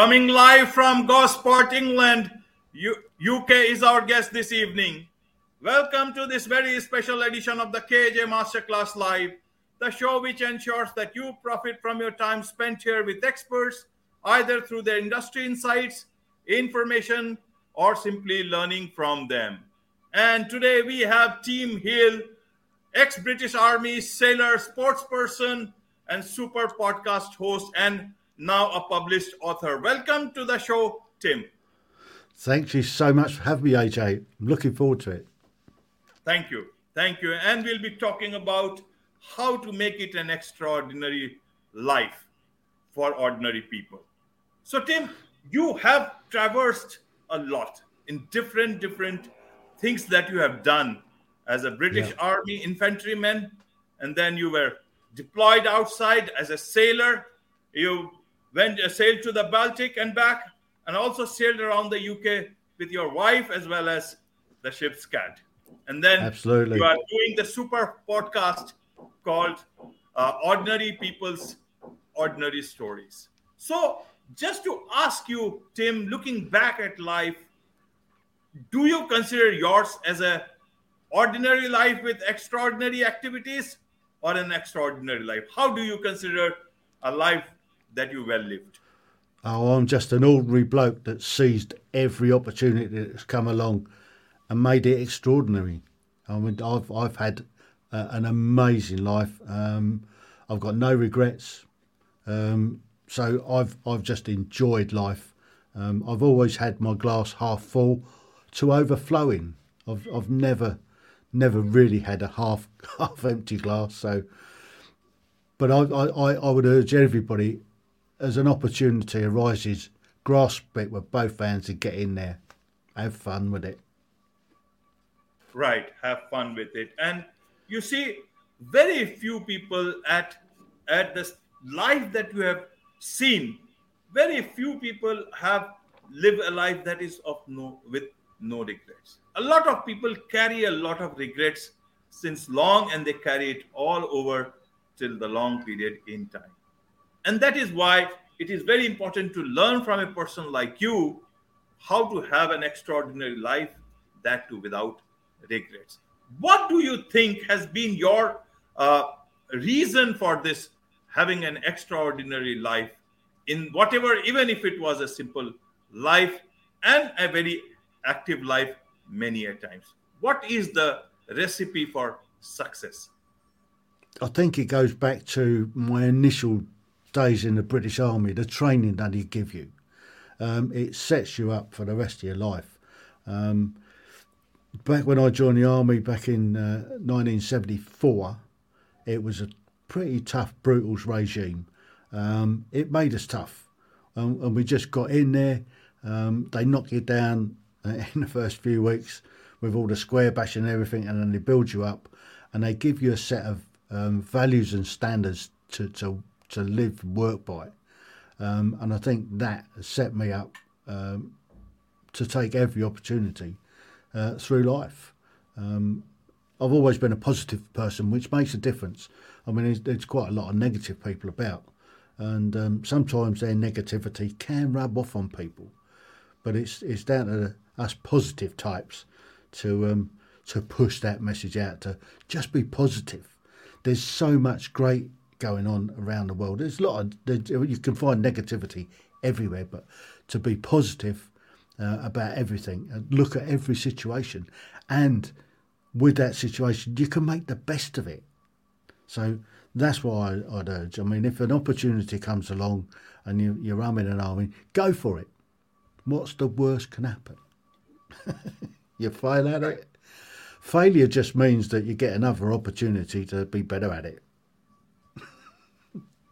Coming live from Gosport, England, UK is our guest this evening. Welcome to this very special edition of the KJ Masterclass Live, the show which ensures that you profit from your time spent here with experts, either through their industry insights, information, or simply learning from them. And today we have Tim Heale, ex British Army sailor, sportsperson, and super podcast host, and now a published author. Welcome to the show, Tim. Thank you so much for having me, AJ. I'm looking forward to it. Thank you. Thank you. And we'll be talking about how to make it an extraordinary life for ordinary people. So, Tim, you have traversed a lot in different, different things that you have done as a British yeah. Army infantryman, and then you were deployed outside as a sailor. You went sailed to the Baltic and back, and also sailed around the UK with your wife as well as the ship's cat. And then Absolutely. you are doing the super podcast called uh, Ordinary People's Ordinary Stories. So, just to ask you, Tim, looking back at life, do you consider yours as a ordinary life with extraordinary activities or an extraordinary life? How do you consider a life that you well lived? Oh, I'm just an ordinary bloke that seized every opportunity that's come along and made it extraordinary. I mean, I've I've had uh, an amazing life. Um, I've got no regrets. Um, so I've I've just enjoyed life. Um, I've always had my glass half full to overflowing. I've I've never never really had a half half empty glass. So, but I I, I would urge everybody as an opportunity arises, grasp it with both hands and get in there. Have fun with it. Right, have fun with it. And you see, very few people at at the life that you have seen, very few people have lived a life that is of no with no regrets. A lot of people carry a lot of regrets since long and they carry it all over till the long period in time. And that is why it is very important to learn from a person like you how to have an extraordinary life, that too without regrets. What do you think has been your uh, reason for this having an extraordinary life in whatever, even if it was a simple life and a very active life many a times? What is the recipe for success? I think it goes back to my initial days in the British Army, the training that he give you. Um, it sets you up for the rest of your life. Um, back when I joined the army back in uh, 1974, it was a pretty tough, brutal regime. Um, it made us tough, um, and we just got in there. Um, they knock you down uh, in the first few weeks with all the square bashing and everything, and then they build you up, and they give you a set of um, values and standards to, to to live work by. Um, and I think that set me up um, to take every opportunity uh, through life. Um, I've always been a positive person, which makes a difference. I mean, there's, there's quite a lot of negative people about, and um, sometimes their negativity can rub off on people. But it's it's down to us positive types to um, to push that message out to just be positive. There's so much great going on around the world. There's a lot of you can find negativity everywhere, but to be positive uh, about everything and look at every situation, and with that situation, you can make the best of it. So that's why I'd urge. I mean, if an opportunity comes along and you, you're umming and ahhing, go for it. What's the worst can happen? you fail at it. Failure just means that you get another opportunity to be better at it.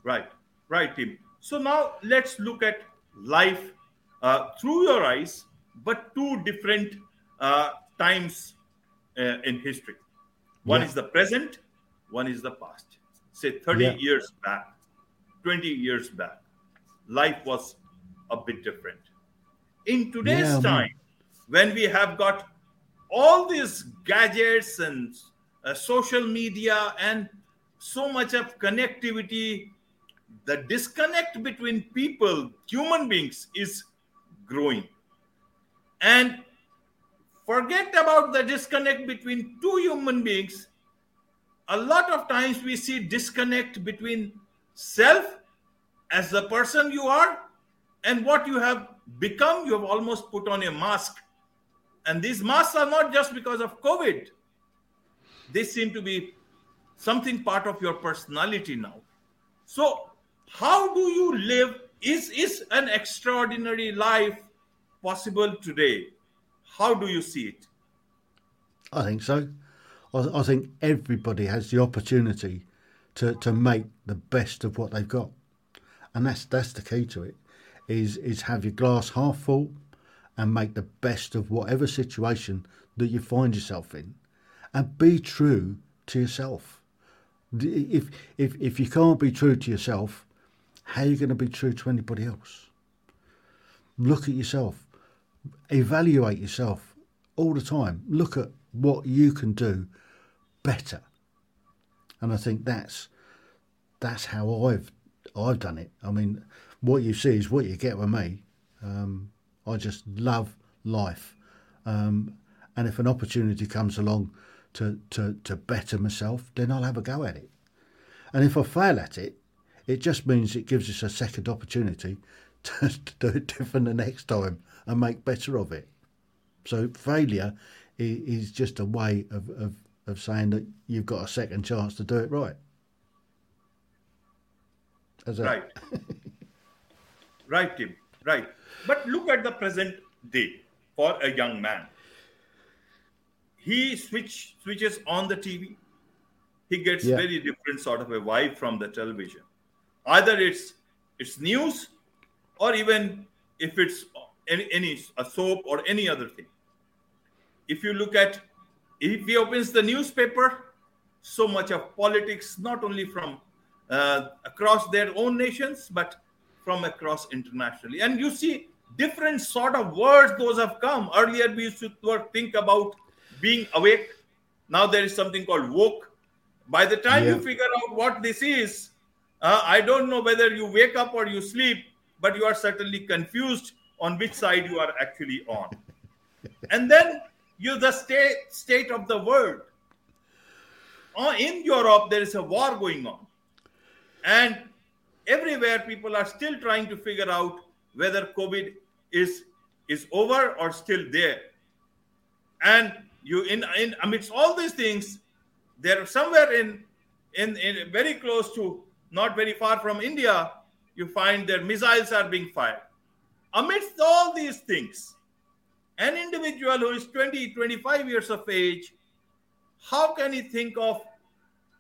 Right, right, Tim. So now let's look at life uh, through your eyes, but two different uh, times uh, in history. One yeah. is the present, one is the past. Say 30 yeah. years back, 20 years back, life was a bit different. In today's yeah, time, when we have got all these gadgets and uh, social media and so much of connectivity the disconnect between people, human beings, is growing. And forget about the disconnect between two human beings. A lot of times we see disconnect between self as the person you are and what you have become. You have almost put on a mask. And these masks are not just because of COVID, they seem to be something part of your personality now. So, how do you live? Is, is an extraordinary life possible today? How do you see it? I think so. I, I think everybody has the opportunity to, to make the best of what they've got, and that's that's the key to it. Is is have your glass half full, and make the best of whatever situation that you find yourself in, and be true to yourself. If if if you can't be true to yourself, how are you going to be true to anybody else? Look at yourself, evaluate yourself all the time. Look at what you can do better. And I think that's that's how I've I've done it. I mean, what you see is what you get with me. Um, I just love life, um, and if an opportunity comes along to, to to better myself, then I'll have a go at it. And if I fail at it, it just means it gives us a second opportunity to, to do it different the next time and make better of it. So failure is just a way of, of, of saying that you've got a second chance to do it right. Right. right, Tim. Right. But look at the present day for a young man. He switch switches on the TV. He gets yeah. very different sort of a vibe from the television. Either it's it's news, or even if it's any, any a soap or any other thing. If you look at if he opens the newspaper, so much of politics, not only from uh, across their own nations, but from across internationally. And you see different sort of words those have come. Earlier we used to think about being awake. Now there is something called woke. By the time yeah. you figure out what this is, uh, I don't know whether you wake up or you sleep, but you are certainly confused on which side you are actually on. and then you the state state of the world. Uh, in Europe, there is a war going on. And everywhere people are still trying to figure out whether COVID is is over or still there. And you in, in amidst all these things, there somewhere in, in in very close to not very far from India, you find their missiles are being fired. Amidst all these things, an individual who is 20, 25 years of age, how can he think of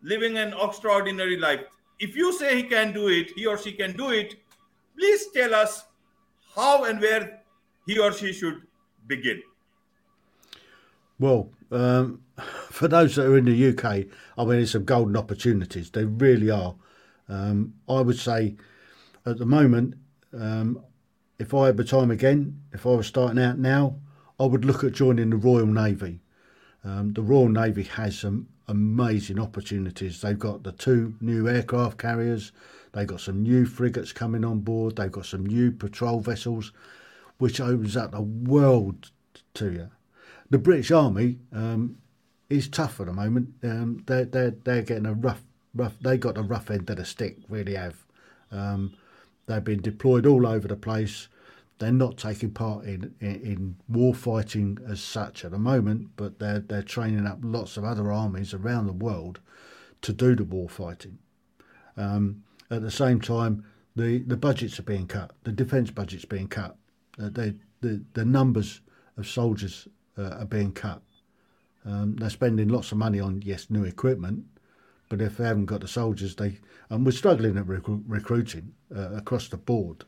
living an extraordinary life? If you say he can do it, he or she can do it, please tell us how and where he or she should begin. Well, um, for those that are in the UK, I mean, there's some golden opportunities. They really are. Um, I would say at the moment, um, if I had the time again, if I was starting out now, I would look at joining the Royal Navy. Um, the Royal Navy has some amazing opportunities. They've got the two new aircraft carriers, they've got some new frigates coming on board, they've got some new patrol vessels, which opens up the world to you. The British Army um, is tough at the moment. Um, they're, they're, they're getting a rough rough. They got the rough end of the stick. Really have. Um, they've been deployed all over the place. They're not taking part in, in, in war fighting as such at the moment, but they're they're training up lots of other armies around the world to do the war fighting. Um, at the same time, the, the budgets are being cut. The defence budget's being cut. Uh, they, the the numbers of soldiers uh, are being cut. Um, they're spending lots of money on yes new equipment, but if they haven't got the soldiers, they and we're struggling at recruiting uh, across the board,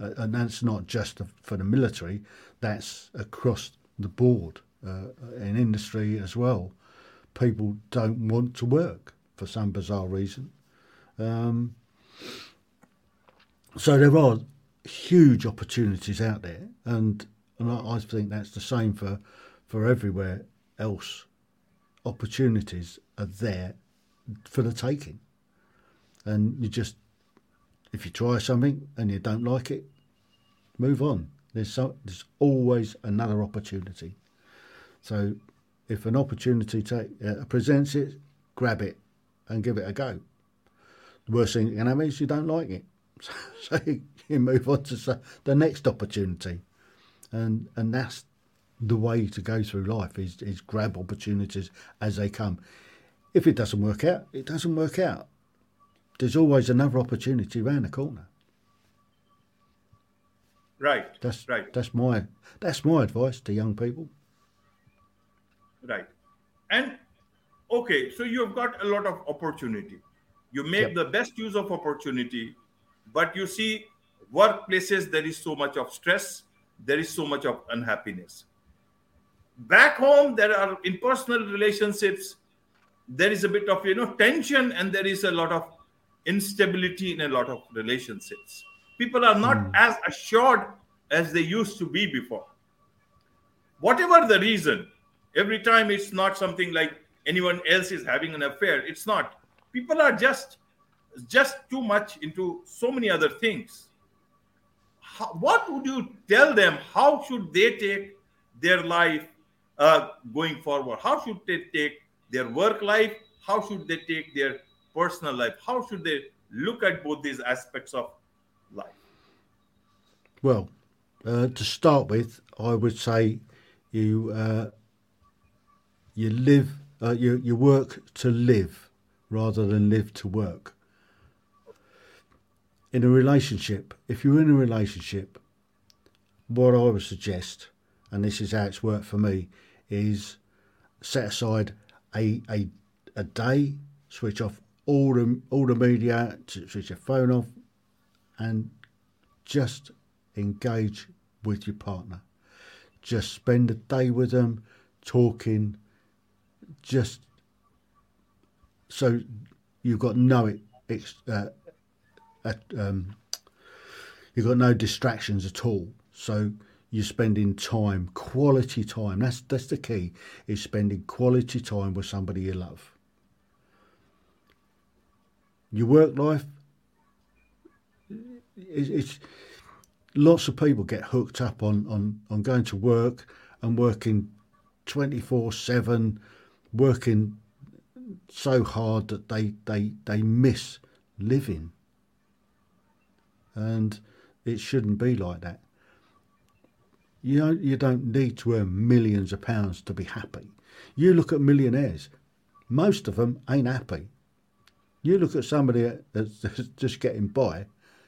uh, and that's not just for the military. That's across the board uh, in industry as well. People don't want to work for some bizarre reason. Um, so there are huge opportunities out there, and, and I, I think that's the same for for everywhere else. Opportunities are there for the taking, and you just if you try something and you don't like it, move on. There's so, there's always another opportunity. So if an opportunity take, uh, presents it, grab it and give it a go. The worst thing that can happen is you don't like it. So, you move on to the next opportunity. And and that's the way to go through life is, is grab opportunities as they come. If it doesn't work out, it doesn't work out. There's always another opportunity around the corner. Right. That's right. That's my that's my advice to young people. Right. And okay, so you've got a lot of opportunity. You make yep. the best use of opportunity, but you see workplaces there is so much of stress, there is so much of unhappiness. Back home, there are in personal relationships, there is a bit of you know tension and there is a lot of instability in a lot of relationships. People are not mm. as assured as they used to be before. Whatever the reason every time it's not something like anyone else is having an affair it's not. People are just just too much into so many other things. How, what would you tell them? How should they take their life uh, going forward? How should they take their work life how should they take their personal life how should they look at both these aspects of life? Well, uh, to start with, I would say you uh, you live uh, you you work to live rather than live to work. In a relationship, if you're in a relationship, what I would suggest, and this is how it's worked for me, is set aside a a a day, switch off all the all the media, switch your phone off, and just engage with your partner. Just spend a day with them, talking. Just so you've got no uh, uh, um, you've got no distractions at all. So you're spending time, quality time. That's that's the key. Is spending quality time with somebody you love your work life. It's, it's lots of people get hooked up on, on, on going to work and working 24 7, working so hard that they, they, they miss living. And it shouldn't be like that. You don't, you don't need to earn millions of pounds to be happy. You look at millionaires, most of them ain't happy. You look at somebody that's just getting by,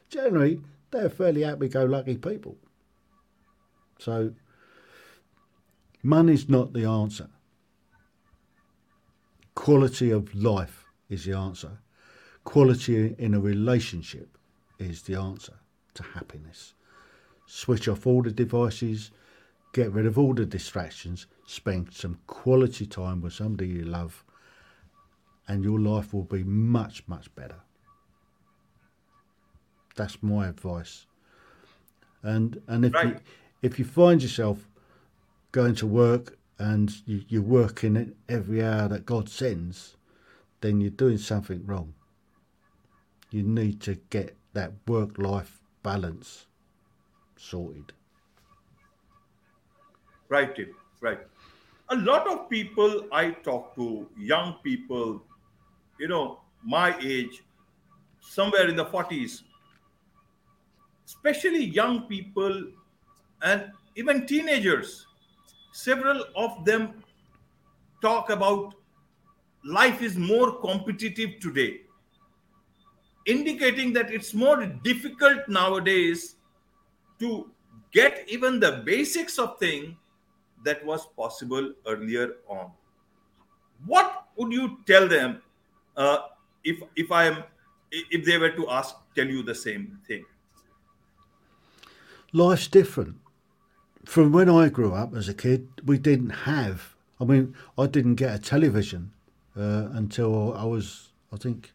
generally, they're fairly happy go lucky people. So, money's not the answer. Quality of life is the answer. Quality in a relationship is the answer to happiness. Switch off all the devices, get rid of all the distractions, spend some quality time with somebody you love, and your life will be much, much better. That's my advice. And and if right. you if you find yourself going to work and you, you're working it every hour that God sends, then you're doing something wrong. You need to get that work life balance sorted. Right, Tim. Right. A lot of people I talk to, young people, you know, my age, somewhere in the 40s, especially young people and even teenagers, several of them talk about life is more competitive today, indicating that it's more difficult nowadays to get even the basics of thing that was possible earlier on. What would you tell them uh, if if I am if they were to ask tell you the same thing? Life's different. From when I grew up as a kid, we didn't have. I mean, I didn't get a television uh, until I was, I think,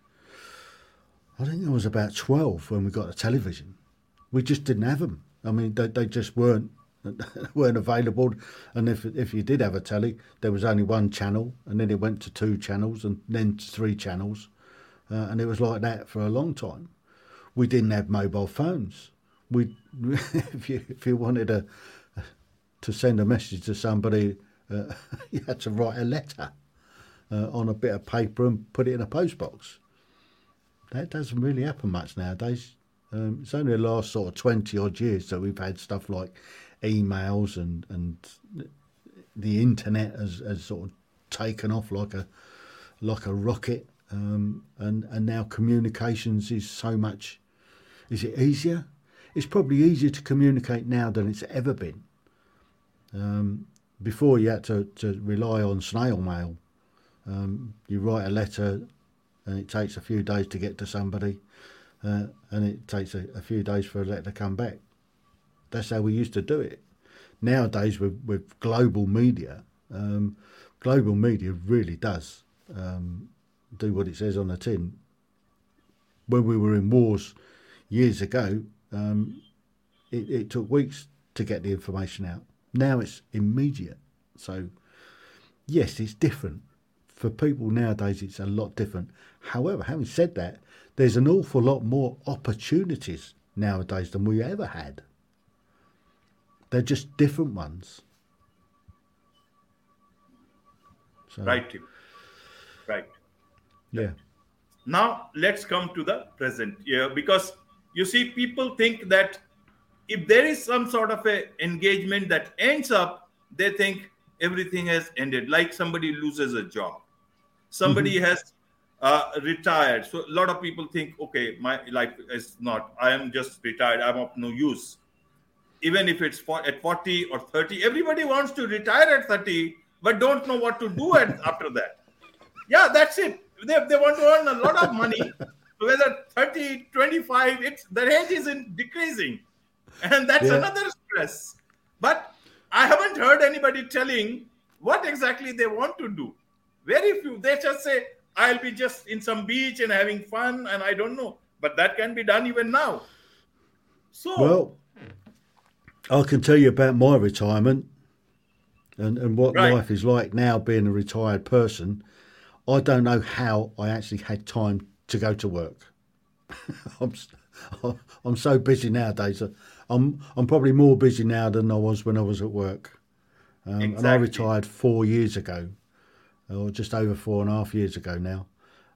I think I was about twelve when we got a television. We just didn't have them. I mean, they, they just weren't weren't available. And if if you did have a telly, there was only one channel, and then it went to two channels, and then to three channels, uh, and it was like that for a long time. we didn't have mobile phones. We, if you if you wanted a, to send a message to somebody, uh, you had to write a letter uh, on a bit of paper and put it in a postbox. That doesn't really happen much nowadays. Um, it's only the last sort of twenty odd years that we've had stuff like emails and and the internet has, has sort of taken off like a like a rocket, um, and and now communications is so much. Is it easier? It's probably easier to communicate now than it's ever been. Um, before you had to, to rely on snail mail. Um, you write a letter, and it takes a few days to get to somebody, uh, and it takes a, a few days for a letter to come back. That's how we used to do it. Nowadays, with, with global media, um, global media really does um, do what it says on the tin. When we were in wars years ago, um, it, it took weeks to get the information out. Now it's immediate. So, yes, it's different. For people nowadays, it's a lot different. However, having said that, there's an awful lot more opportunities nowadays than we ever had. They're just different ones. So, right. Right. Yeah. Now let's come to the present. Yeah, because you see, people think that if there is some sort of a engagement that ends up, they think everything has ended. Like somebody loses a job, somebody mm-hmm. has uh, retired. So a lot of people think, okay, my life is not. I am just retired. I'm of no use. Even if it's for, at 40 or 30, everybody wants to retire at 30, but don't know what to do at, after that. Yeah, that's it. They, they want to earn a lot of money. Whether 30, 25, it's their age is in decreasing. And that's yeah. another stress. But I haven't heard anybody telling what exactly they want to do. Very few. They just say, I'll be just in some beach and having fun, and I don't know. But that can be done even now. So well, I can tell you about my retirement and, and what right. life is like now being a retired person. I don't know how I actually had time to go to work. I'm I'm so busy nowadays. I'm I'm probably more busy now than I was when I was at work. Um, exactly. And I retired four years ago, or just over four and a half years ago now.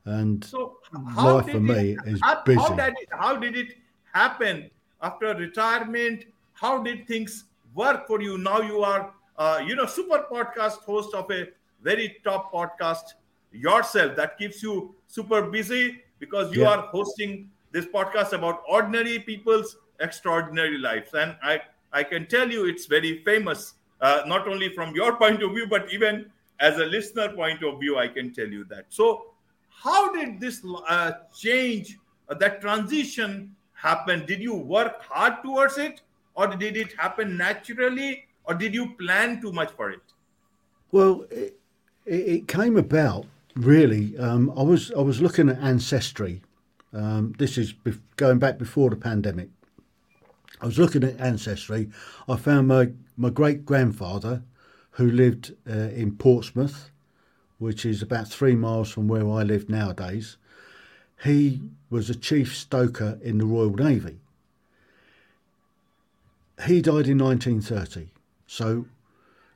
And so life for me is how, busy. How did, it, how did it happen after retirement? How did things work for you? Now you are, uh, you know, super podcast host of a very top podcast yourself that keeps you super busy because you yeah. are hosting this podcast about ordinary people's extraordinary lives and i i can tell you it's very famous uh, not only from your point of view but even as a listener point of view i can tell you that so how did this uh, change uh, that transition happen did you work hard towards it or did it happen naturally or did you plan too much for it well it, it came about really, um, I was I was looking at ancestry. Um, this is going back before the pandemic. I was looking at ancestry. I found my my great grandfather, who lived uh, in Portsmouth, which is about three miles from where I live nowadays. He was a chief stoker in the Royal Navy. He died in 1930. So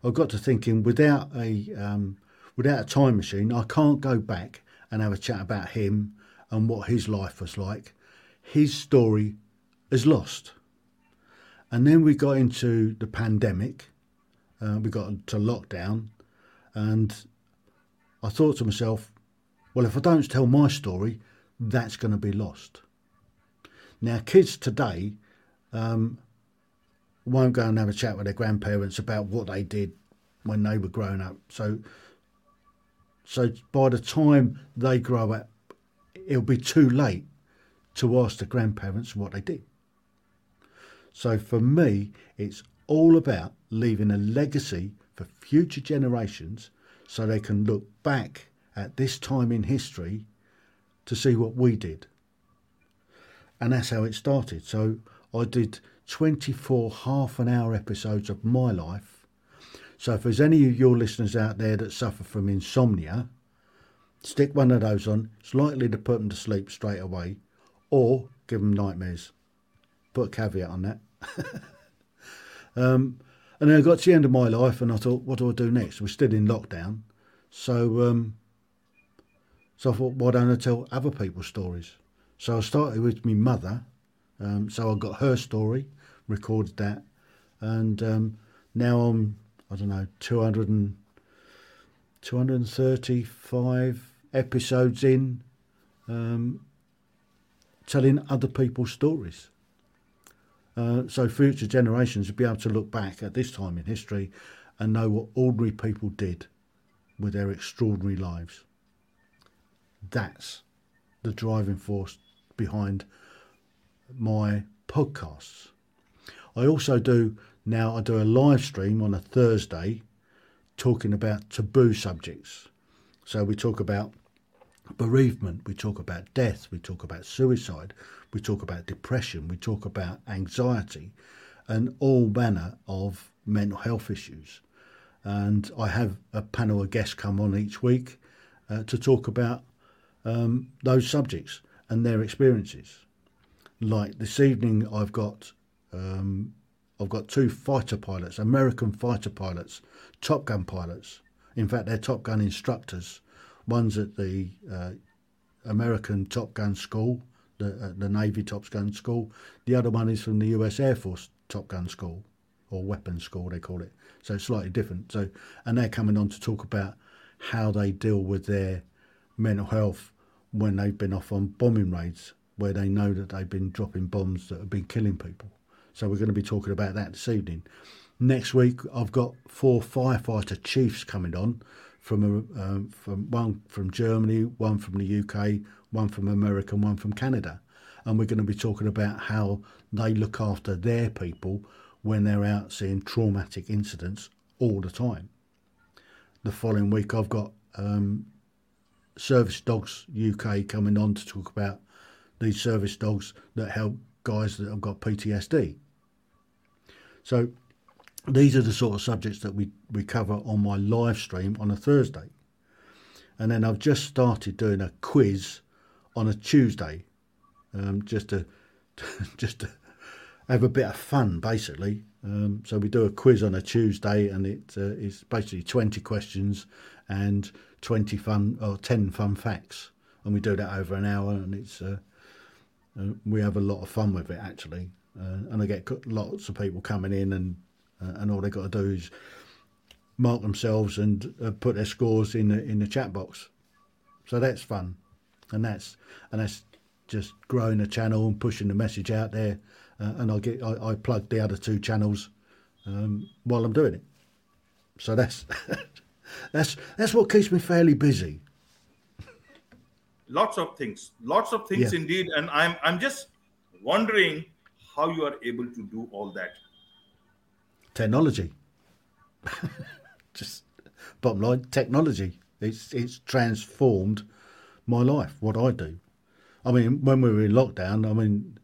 I got to thinking, without a um, without a time machine, I can't go back and have a chat about him and what his life was like. His story is lost. And then we got into the pandemic, uh, we got to lockdown, and I thought to myself, well, if I don't tell my story, that's going to be lost. Now, kids today um, won't go and have a chat with their grandparents about what they did when they were growing up. So so by the time they grow up, it'll be too late to ask the grandparents what they did. So for me, it's all about leaving a legacy for future generations so they can look back at this time in history to see what we did. And that's how it started. So I did 24 half an hour episodes of my life so if there's any of your listeners out there that suffer from insomnia, stick one of those on. It's likely to put them to sleep straight away, or give them nightmares. Put a caveat on that. um, and then I got to the end of my life, and I thought, what do I do next? We're still in lockdown, so um, so I thought, why don't I tell other people's stories? So I started with my mother. Um, so I got her story, recorded that, and um, now I'm I don't know 200 and, 235 episodes in, um, telling other people's stories. Uh, so future generations will be able to look back at this time in history and know what ordinary people did with their extraordinary lives. That's the driving force behind my podcasts. I also do now I do a live stream on a Thursday talking about taboo subjects. So we talk about bereavement, we talk about death, we talk about suicide, we talk about depression, we talk about anxiety, and all manner of mental health issues. And I have a panel of guests come on each week uh, to talk about um, those subjects and their experiences. Like this evening, I've got um, I've got two fighter pilots, American fighter pilots, Top Gun pilots. In fact, they're Top Gun instructors. One's at the uh, American Top Gun School, the, uh, the Navy Top Gun School. The other one is from the US Air Force Top Gun School, or Weapons School, they call it. So it's slightly different. So, and they're coming on to talk about how they deal with their mental health when they've been off on bombing raids where they know that they've been dropping bombs that have been killing people. So we're going to be talking about that this evening. Next week, I've got four firefighter chiefs coming on from a, um, from one from Germany, one from the UK, one from America, and one from Canada, and we're going to be talking about how they look after their people when they're out seeing traumatic incidents all the time. The following week, I've got um, Service Dogs UK coming on to talk about these service dogs that help guys that have got PTSD. So these are the sort of subjects that we, we cover on my live stream on a Thursday. And then I've just started doing a quiz on a Tuesday, um, just to just to have a bit of fun, basically. Um, so we do a quiz on a Tuesday, and it uh, basically twenty questions and twenty fun or ten fun facts, and we do that over an hour, and it's uh, uh, we have a lot of fun with it actually. Uh, and I get lots of people coming in, and and all they've got to do is mark themselves and uh, put their scores in the in the chat box. So that's fun, and that's and that's just growing the channel and pushing the message out there. Uh, and I get I, I, plug the other two channels um, while I'm doing it. So that's that's that's what keeps me fairly busy. Lots of things, lots of things yeah. indeed, and I'm I'm just wondering how you are able to do all that technology. Just bottom line technology. It's it's transformed my life what i do. I mean when we were in lockdown i mean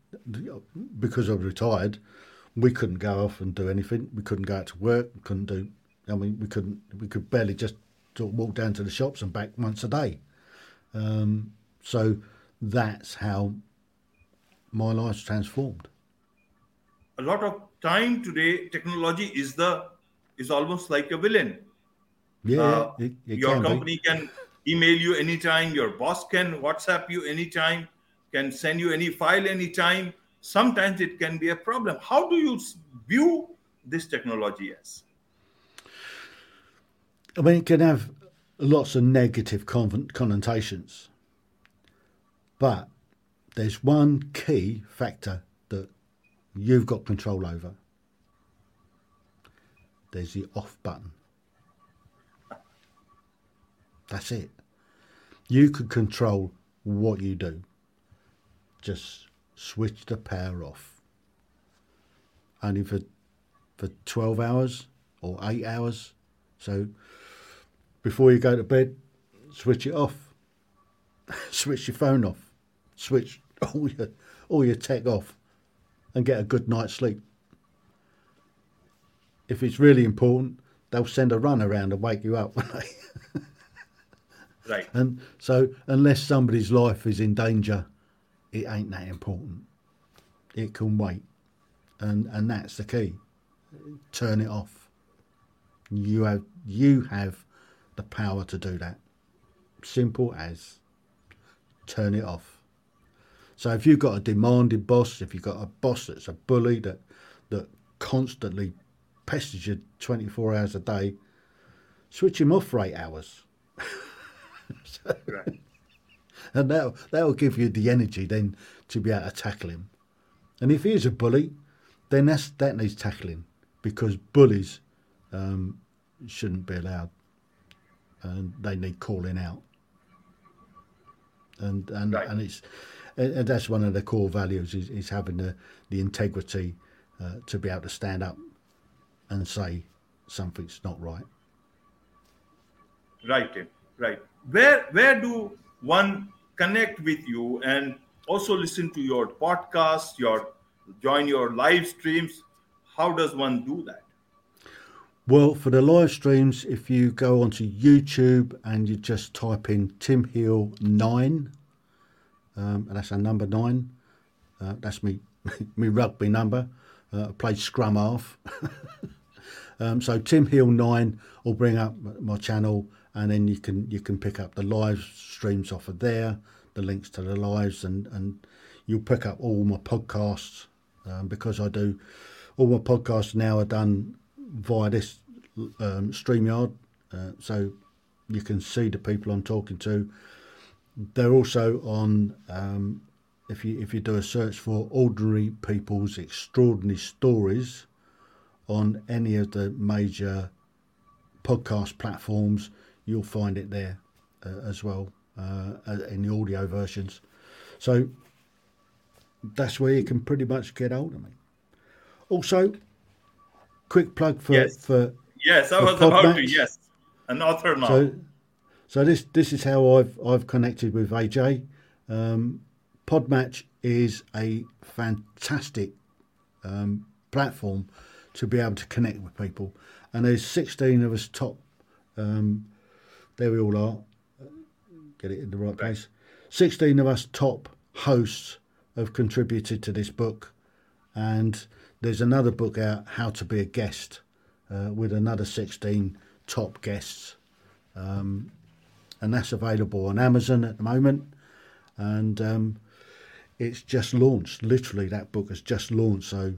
because i retired we couldn't go off and do anything. We couldn't go out to work couldn't do i mean we couldn't we could barely just walk down to the shops and back once a day. Um, so that's how my life's transformed. A lot of time today technology is the is almost like a villain. Yeah uh, it, it your can company be. can email you anytime your boss can whatsapp you anytime can send you any file anytime. Sometimes it can be a problem. How do you view this technology as? I mean it can have lots of negative connotations but there's one key factor you've got control over. There's the off button. That's it. You can control what you do. Just switch the power off. Only for for 12 hours or 8 hours. So before you go to bed, switch it off. switch your phone off. Switch all your all your tech off and get a good night's sleep. If it's really important, they'll send a run around and wake you up, won't they? right. And so, unless somebody's life is in danger, it ain't that important. it can wait, and and that's the key. Turn it off. You have you have the power to do that. Simple as turn it off. So if you've got a demanding boss, if you've got a boss that's a bully that that constantly pesters you 24 hours a day, switch him off for eight hours. so, right. And that that'll give you the energy then to be able to tackle him. And if he is a bully, then that's that needs tackling because bullies um, shouldn't be allowed, and they need calling out. And and right. and it's and that's one of the core values is, is having the the integrity uh, to be able to stand up and say something's not right. Right, right. Where where do one connect with you and also listen to your podcast, your join your live streams? How does one do that? Well, for the live streams, if you go onto YouTube and you just type in Tim Heale nine, um, and that's a number nine. Uh, that's me, me rugby number. Uh, I played scrum half. um, so Tim Heale nine will bring up my channel, and then you can you can pick up the live streams off of there, the links to the lives, and and you'll pick up all my podcasts um, because I do all my podcasts now are done via this um, StreamYard, uh, so you can see the people I'm talking to. They're also on. Um, if you if you do a search for ordinary people's extraordinary stories on any of the major podcast platforms, you'll find it there uh, as well uh, in the audio versions. So that's where you can pretty much get hold of me. Also, quick plug for yes. for yes, I was about to yes, an author now. So, so this this is how I've I've connected with AJ. Um, Podmatch is a fantastic um, platform to be able to connect with people, and there's 16 of us top. Um, there we all are. Get it in the right place. 16 of us top hosts have contributed to this book, and there's another book out, How to Be a Guest, uh, with another 16 top guests. Um, and that's available on Amazon at the moment. And um, it's just launched. Literally, that book has just launched. So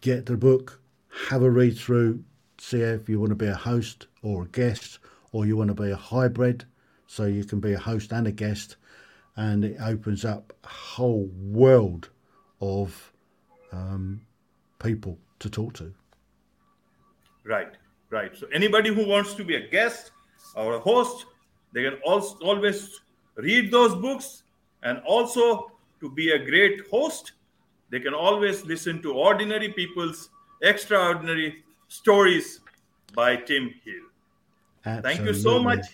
get the book, have a read through, see if you want to be a host or a guest, or you want to be a hybrid, so you can be a host and a guest. And it opens up a whole world of um, people to talk to. Right, right. So anybody who wants to be a guest or a host, they can also always read those books, and also to be a great host, they can always listen to ordinary people's extraordinary stories by Tim Heale. Absolutely. Thank you so much.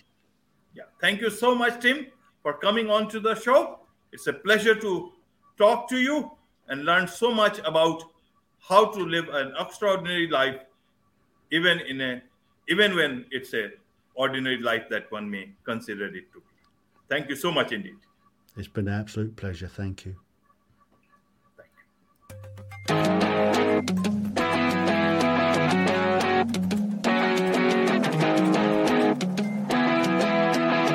Yeah, thank you so much, Tim, for coming on to the show. It's a pleasure to talk to you and learn so much about how to live an extraordinary life even in a even when it's a ordinary life that one may consider it to be. Thank you so much indeed. It's been an absolute pleasure. Thank you. Thank you.